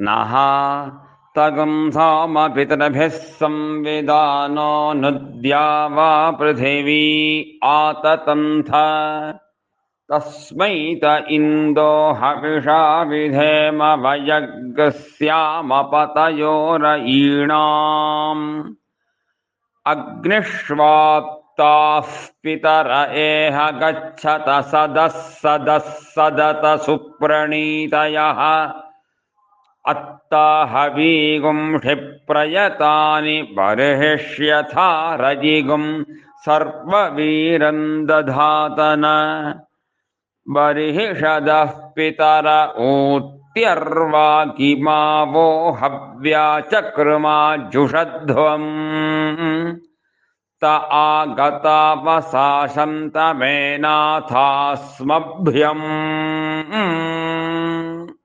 नः तगं साम पितरभिः संविदानो नुद्या वा पृथिवी आततन्थ। तस्मै त इन्दो हविषा विधेम वयग्स्यामपतयोरयीणाम् अग्निष्वाप्ताः पितर एह गच्छत सदः सदः सदत सुप्रणीतयः। अत्ता हवीगुंषिप्रयतानि बर्हिष्यथा रजिगुं सर्ववीरं दधातन बर्हिषदः पितर ऊत्यर्वा किमावो हव्या चक्रमा जुषध्वम् त आगतावसाशन्तमेनाथास्मभ्यम्